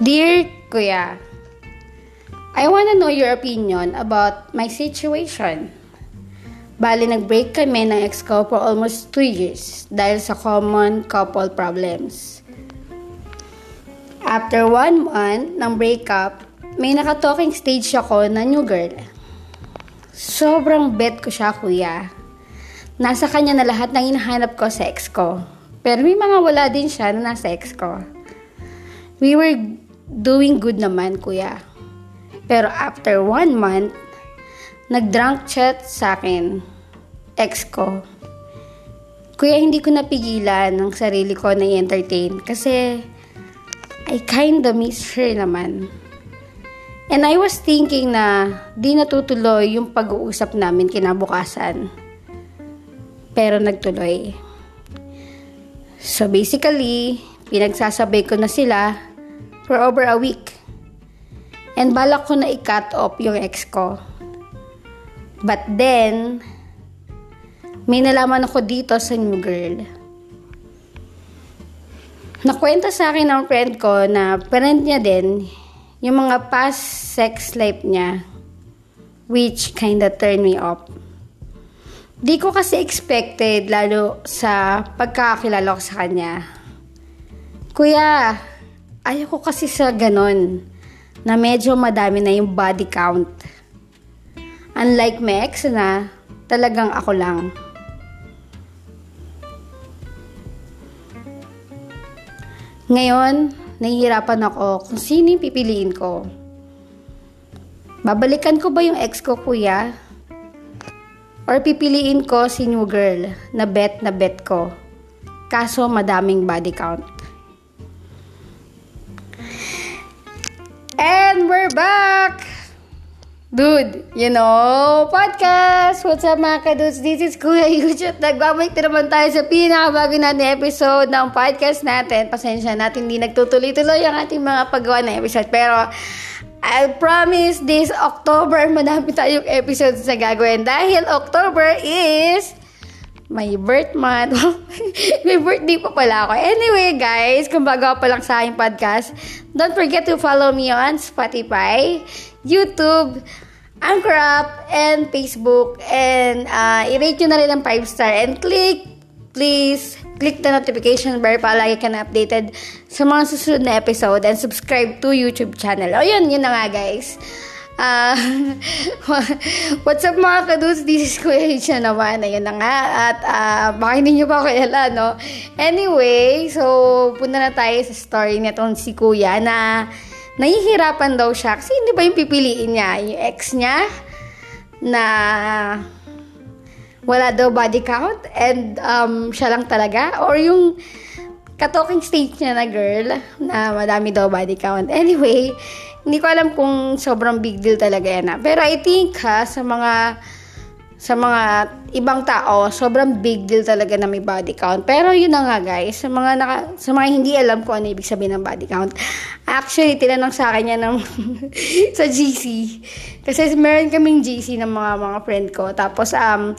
Dear Kuya, I wanna know your opinion about my situation. Bali, nag-break kami ng ex ko for almost 2 years dahil sa common couple problems. After one month ng breakup, may naka-talking stage ako na new girl. Sobrang bet ko siya, kuya. Nasa kanya na lahat ng hinahanap ko sa ex ko. Pero may mga wala din siya na nasa ex ko. We were doing good naman, kuya. Pero after one month, nag-drunk chat sa akin, ex ko. Kuya, hindi ko napigilan ng sarili ko na i-entertain kasi I kinda miss her naman. And I was thinking na di natutuloy yung pag-uusap namin kinabukasan. Pero nagtuloy. So basically, pinagsasabay ko na sila for over a week. And balak ko na i-cut off yung ex ko. But then, may nalaman ako dito sa new girl. Nakwenta sa akin ng friend ko na parent niya din yung mga past sex life niya which kinda turned me off. Di ko kasi expected lalo sa pagkakakilala ko sa kanya. Kuya, ayaw ko kasi sa ganon na medyo madami na yung body count. Unlike my ex na talagang ako lang. Ngayon, nahihirapan ako kung sino yung pipiliin ko. Babalikan ko ba yung ex ko, kuya? Or pipiliin ko si new girl na bet na bet ko? Kaso madaming body count. And we're back! Dude, you know, podcast! What's up mga kadudes? This is Kuya Yuch at nagbabalik na naman tayo sa pinakabago natin episode ng podcast natin. Pasensya natin, hindi nagtutuloy-tuloy ang ating mga paggawa ng episode. Pero, I promise this October, madami tayong episodes na gagawin. Dahil October is my birth month. may birthday pa pala ako. Anyway, guys, kung bago pa lang sa aking podcast, don't forget to follow me on Spotify, YouTube, Anchor app, and Facebook. And uh, i-rate nyo na rin ng 5 star. And click, please, click the notification bell para lagi ka na updated sa mga susunod na episode and subscribe to YouTube channel. O yun, yun na nga guys. Uh, what's up mga kadudes? This is Kuya H na naman. Ayun na nga. At uh, baka hindi nyo pa kilala, no? Anyway, so punta na tayo sa story nitong si Kuya na nahihirapan daw siya. Kasi hindi ba yung pipiliin niya? Yung ex niya na wala daw body count and um, siya lang talaga? Or yung ka-talking stage niya na girl na madami daw body count. Anyway, hindi ko alam kung sobrang big deal talaga yan. Ha? Pero I think ha, sa mga sa mga ibang tao, sobrang big deal talaga na may body count. Pero yun na nga guys, sa mga, naka, sa mga hindi alam kung ano ibig sabihin ng body count, actually, tinanong sa akin yan ng, sa GC. Kasi meron kaming GC ng mga mga friend ko. Tapos, um,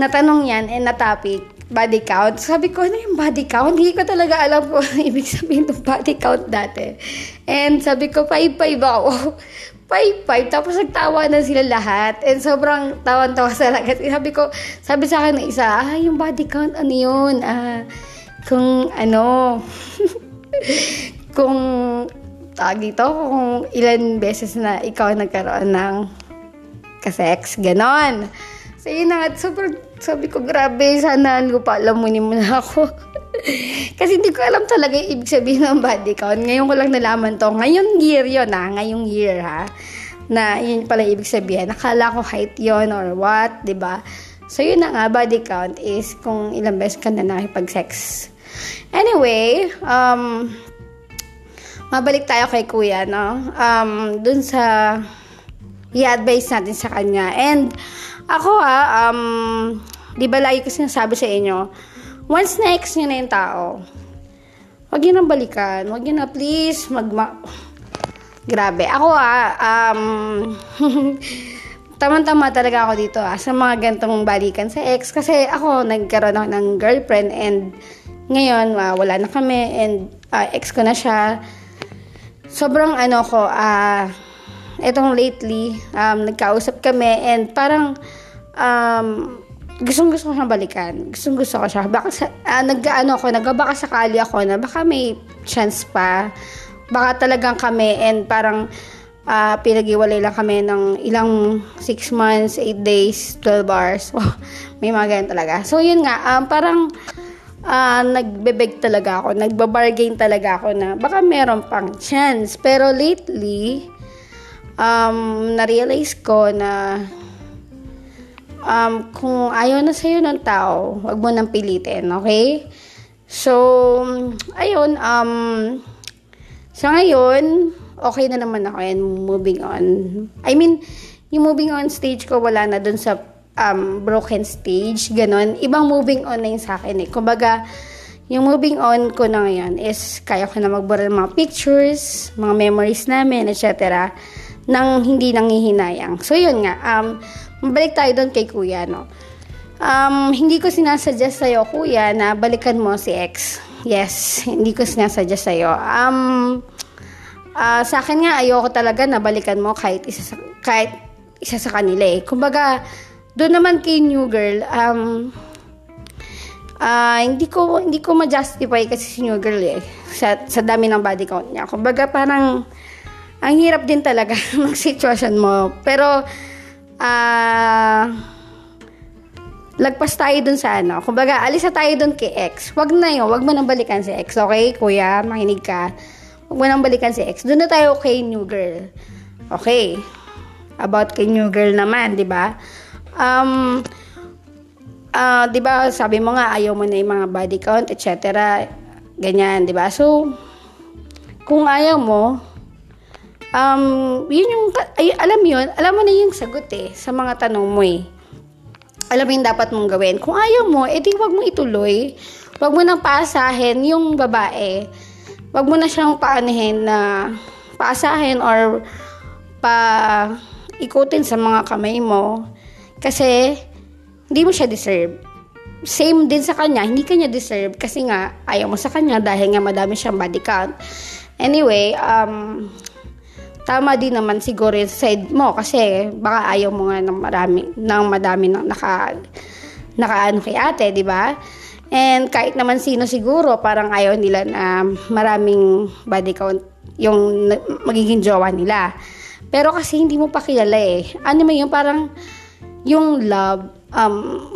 natanong yan and na-topic, body count. Sabi ko, ano yung body count? Hindi ko talaga alam kung ano ibig sabihin ng body count dati. And sabi ko, 5-5 ako. 5-5. Tapos nagtawa na sila lahat. And sobrang tawan-tawa sa lahat. Sabi ko, sabi sa akin ng isa, ah, yung body count, ano yun? Ah, kung ano, kung tawag dito, kung ilan beses na ikaw nagkaroon ng kasex, ganon. So, yun na sobrang, sabi ko, grabe, sana lupa, alamunin mo na ako. Kasi hindi ko alam talaga yung ibig sabihin ng body count. Ngayon ko lang nalaman to. Ngayong year yon ha. Ngayong year ha. Na yun pala ibig sabihin. Nakala ko height yon or what, ba diba? So yun na nga, body count is kung ilang beses ka na nakipag-sex. Anyway, um, mabalik tayo kay kuya, no? Um, dun sa i-advise natin sa kanya. And, ako ha, um, di ba lagi ko sinasabi sa inyo, once na ex nyo na yung tao, wag yun ang balikan. Wag yun na, please, magma... Grabe. Ako ah, um, tamang-tama talaga ako dito ah, sa mga gantong balikan sa ex. Kasi ako, nagkaroon ako ng girlfriend and ngayon, uh, wala na kami and uh, ex ko na siya. sobrang ano ko, ah, uh, etong lately, um, nagkausap kami and parang, um, gustong gusto ko siyang balikan. Gustong gusto ko siya. Baka sa, uh, nag, ano ko, nagbaka sakali ako na baka may chance pa. Baka talagang kami and parang uh, pinag-iwalay lang kami ng ilang 6 months, 8 days, 12 hours. Wow, may mga ganyan talaga. So, yun nga, um, parang uh, nagbebeg talaga ako, nagbabargain talaga ako na baka meron pang chance. Pero lately, um, na-realize ko na um, kung ayaw na sa'yo ng tao, wag mo nang pilitin, okay? So, ayun, um, sa ngayon, okay na naman ako and moving on. I mean, yung moving on stage ko, wala na dun sa um, broken stage, ganon. Ibang moving on na yung sa akin eh. Kumbaga, yung moving on ko na ngayon is kaya ko na magbura ng mga pictures, mga memories namin, etc. nang hindi nangihinayang. So, yun nga. Um, mabalik tayo doon kay kuya, no? Um, hindi ko sinasuggest sa'yo, kuya, na balikan mo si ex. Yes, hindi ko sinasuggest sa'yo. Um, uh, sa akin nga, ayoko talaga na balikan mo kahit isa sa, kahit isa sa kanila eh. Kumbaga, doon naman kay new girl, um, uh, hindi ko hindi ko ma-justify kasi si new girl eh sa, sa dami ng body count niya. Kumbaga parang ang hirap din talaga ng sitwasyon mo. Pero ah uh, lagpas tayo dun sa ano. Kumbaga, alis tayo dun kay ex. Wag na yun. Wag mo nang balikan si ex. Okay, kuya? Makinig ka. Wag mo nang balikan si ex. Doon na tayo kay new girl. Okay. About kay new girl naman, di ba? Um, uh, 'di ba, sabi mo nga ayaw mo na 'yung mga body count, etc. Ganyan, 'di ba? So kung ayaw mo, um, yun yung, ay, alam yun, alam mo na yung sagot eh, sa mga tanong mo eh. Alam mo yung dapat mong gawin. Kung ayaw mo, edi wag mo ituloy. Wag mo nang paasahin yung babae. Wag mo na siyang paanihin na paasahin or pa ikutin sa mga kamay mo. Kasi, hindi mo siya deserve. Same din sa kanya, hindi kanya deserve kasi nga, ayaw mo sa kanya dahil nga madami siyang body count. Anyway, um, tama din naman siguro yung side mo kasi baka ayaw mo nga ng marami, ng madami ng naka, nakaano kay ate, di ba? And kahit naman sino siguro, parang ayaw nila na maraming body count yung magiging jowa nila. Pero kasi hindi mo pa kilala eh. Ano mo yung parang yung love, um,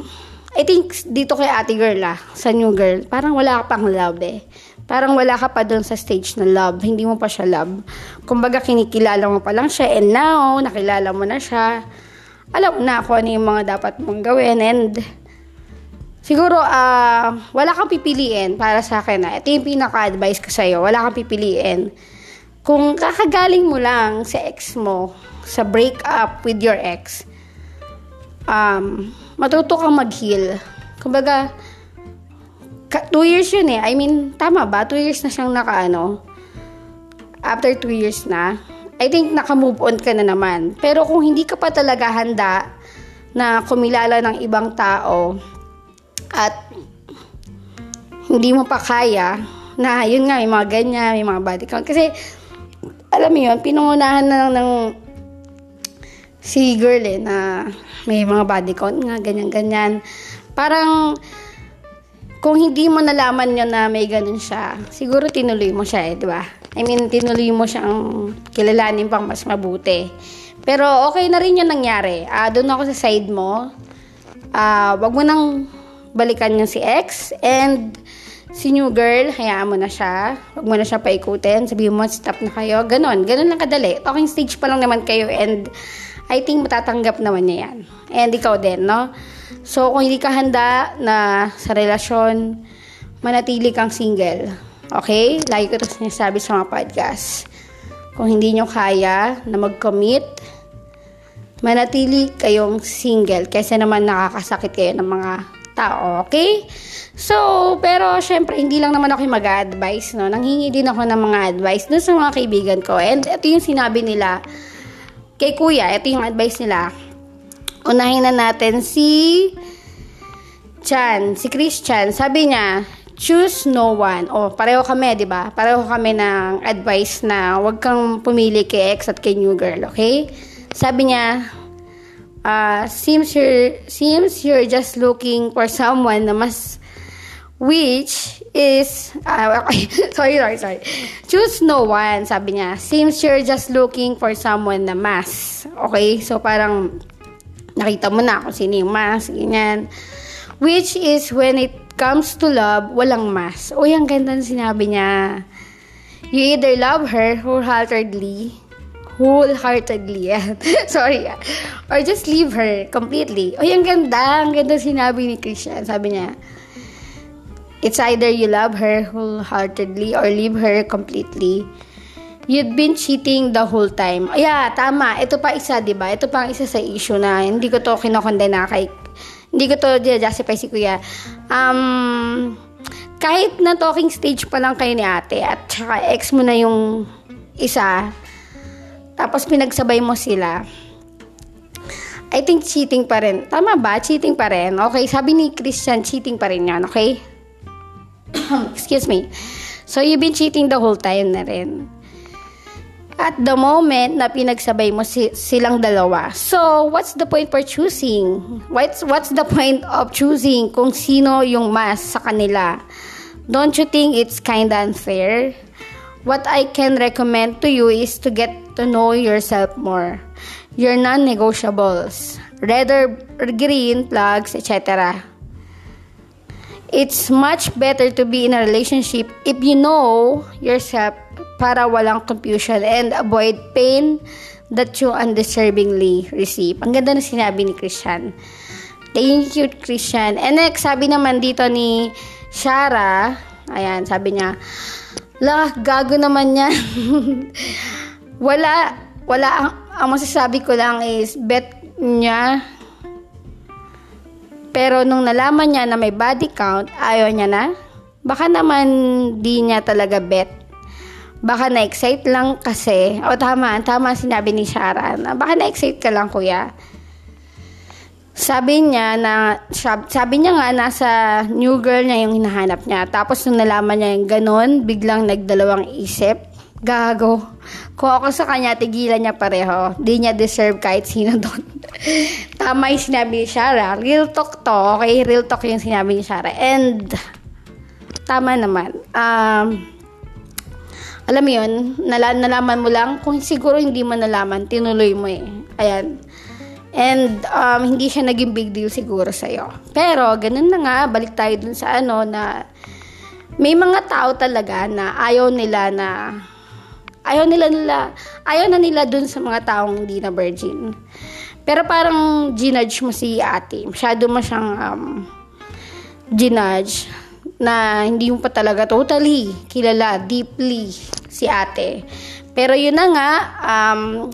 I think dito kay ate girl ah, sa new girl, parang wala pang love eh. Parang wala ka pa doon sa stage na love. Hindi mo pa siya love. Kumbaga, kinikilala mo pa lang siya and now, nakilala mo na siya. Alam mo na kung ano yung mga dapat mong gawin and siguro, uh, wala kang pipiliin para sa akin. Ah. Ito yung pinaka-advice ko sa'yo. Wala kang pipiliin. Kung kakagaling mo lang sa ex mo, sa break up with your ex, um, matuto kang mag-heal. Kumbaga, ka- two years yun eh. I mean, tama ba? Two years na siyang nakaano. After two years na, I think naka-move on ka na naman. Pero kung hindi ka pa talaga handa na kumilala ng ibang tao at hindi mo pa kaya na yun nga, may mga ganyan, may mga body count. Kasi, alam mo yun, pinungunahan na lang ng si girl eh, na may mga body count nga, ganyan-ganyan. Parang, kung hindi mo nalaman nyo na may ganun siya, siguro tinuloy mo siya eh, di ba? I mean, tinuloy mo siyang kilalanin pang mas mabuti. Pero okay na rin yung nangyari. Uh, doon ako sa side mo. Uh, wag mo nang balikan yung si ex. And si new girl, hayaan mo na siya. Wag mo na siya paikutin. Sabihin mo, stop na kayo. Ganon. Ganon lang kadali. Talking stage pa lang naman kayo. And I think matatanggap naman niya yan. And ikaw din, no? So, kung hindi ka handa na sa relasyon, manatili kang single. Okay? Lagi ko ito sinasabi sa mga podcast. Kung hindi nyo kaya na mag-commit, manatili kayong single kaysa naman nakakasakit kayo ng mga tao, okay? So, pero syempre, hindi lang naman ako mag-advise, no? Nanghingi din ako ng mga advice dun sa mga kaibigan ko. And ito yung sinabi nila, kay kuya, ito yung advice nila. Unahin na natin si Chan, si Christian. Sabi niya, choose no one. O, pareho kami, di ba? Pareho kami ng advice na huwag kang pumili kay ex at kay new girl, okay? Sabi niya, uh, seems you're, seems you're just looking for someone na mas which is uh, okay, sorry sorry sorry choose no one sabi niya seems you're just looking for someone na mas okay so parang nakita mo na kung sino yung mas ganyan which is when it comes to love, walang mas. O, ang ganda ng sinabi niya. You either love her wholeheartedly, wholeheartedly, sorry, or just leave her completely. O, ang ganda, ang ganda sinabi ni Christian. Sabi niya, it's either you love her wholeheartedly or leave her completely. You'd been cheating the whole time. Yeah, tama. Ito pa isa, di ba? Ito pa ang isa sa issue na hindi ko to kinokondena kay hindi ko to justify si kuya. Um, kahit na talking stage pa lang kayo ni ate at saka ex mo na yung isa, tapos pinagsabay mo sila, I think cheating pa rin. Tama ba? Cheating pa rin. Okay, sabi ni Christian, cheating pa rin yan, okay? Excuse me. So, you've been cheating the whole time na rin at the moment na pinagsabay mo si, silang dalawa. So, what's the point for choosing? What's, what's the point of choosing kung sino yung mas sa kanila? Don't you think it's kind of unfair? What I can recommend to you is to get to know yourself more. Your non-negotiables, red green flags, etc. It's much better to be in a relationship if you know yourself para walang confusion and avoid pain that you undeservingly receive. Ang ganda na sinabi ni Christian. Thank you, Christian. And next, sabi naman dito ni Shara, ayan, sabi niya, lah, gago naman niya. wala, wala, ang, ang masasabi ko lang is, bet niya, pero nung nalaman niya na may body count, ayaw niya na. Baka naman di niya talaga bet baka na-excite lang kasi, o tama, tama sinabi ni Shara, na baka na-excite ka lang kuya. Sabi niya na, sabi niya nga nasa new girl niya yung hinahanap niya. Tapos nung nalaman niya yung ganun, biglang nagdalawang isip. Gago. Kung ako sa kanya, tigilan niya pareho. Di niya deserve kahit sino doon. Tama yung sinabi ni Shara. Real talk to. Okay, real talk yung sinabi ni Shara. And, tama naman. Um, alam mo yun, nala- nalaman mo lang, kung siguro hindi mo nalaman, tinuloy mo eh. Ayan. And um, hindi siya naging big deal siguro sa'yo. Pero, ganun na nga, balik tayo dun sa ano na may mga tao talaga na ayaw nila na ayaw nila nila ayaw na nila dun sa mga taong hindi na virgin. Pero parang ginudge mo si ate. Masyado mo siyang um, ginudge na hindi mo pa talaga totally kilala deeply si ate. Pero yun na nga, um,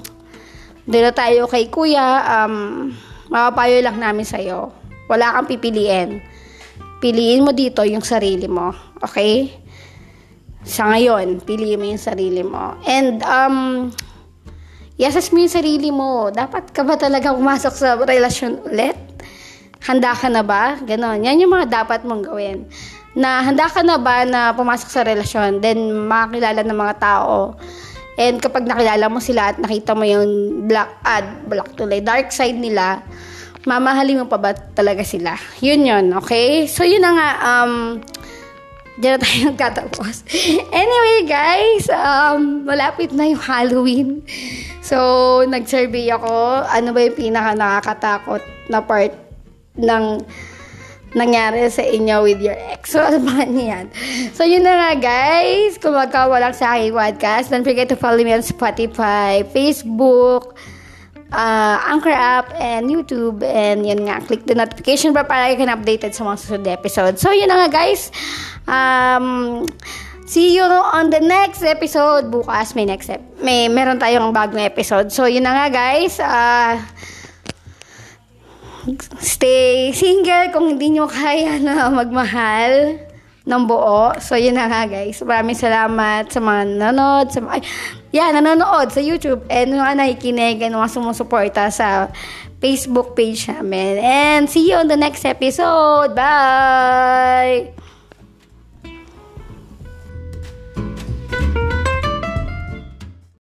doon na tayo kay kuya, um, mapapayo lang namin sa'yo. Wala kang pipiliin. Piliin mo dito yung sarili mo. Okay? Sa ngayon, piliin mo yung sarili mo. And, um, i-assess mo yung sarili mo. Dapat ka ba talaga pumasok sa relasyon ulit? Handa ka na ba? Ganon. Yan yung mga dapat mong gawin na handa ka na ba na pumasok sa relasyon, then makakilala ng mga tao. And kapag nakilala mo sila at nakita mo yung black, ad, black tulay, dark side nila, mamahalin mo pa ba talaga sila? Yun yun, okay? So, yun na nga, um, Diyan na tayo nagkatapos. anyway, guys, um, malapit na yung Halloween. So, nag-survey ako, ano ba yung pinaka nakakatakot na part ng nangyari sa inyo with your ex. So, abangan niyo yan. So, yun na nga, guys. Kung magkawalang sa aking podcast, don't forget to follow me on Spotify, Facebook, uh, Anchor app, and YouTube. And yun nga, click the notification bell para kayo updated sa mga susunod episode. So, yun na nga, guys. Um, see you on the next episode. Bukas may next ep- may meron tayong bagong episode. So, yun na nga, guys. Uh, stay single kung hindi nyo kaya na magmahal ng buo. So, yun na nga, guys. Maraming salamat sa mga nanonood. Sa, ay, yeah, nanonood sa YouTube. And mga nakikinig and mga sumusuporta sa Facebook page namin. And see you on the next episode. Bye!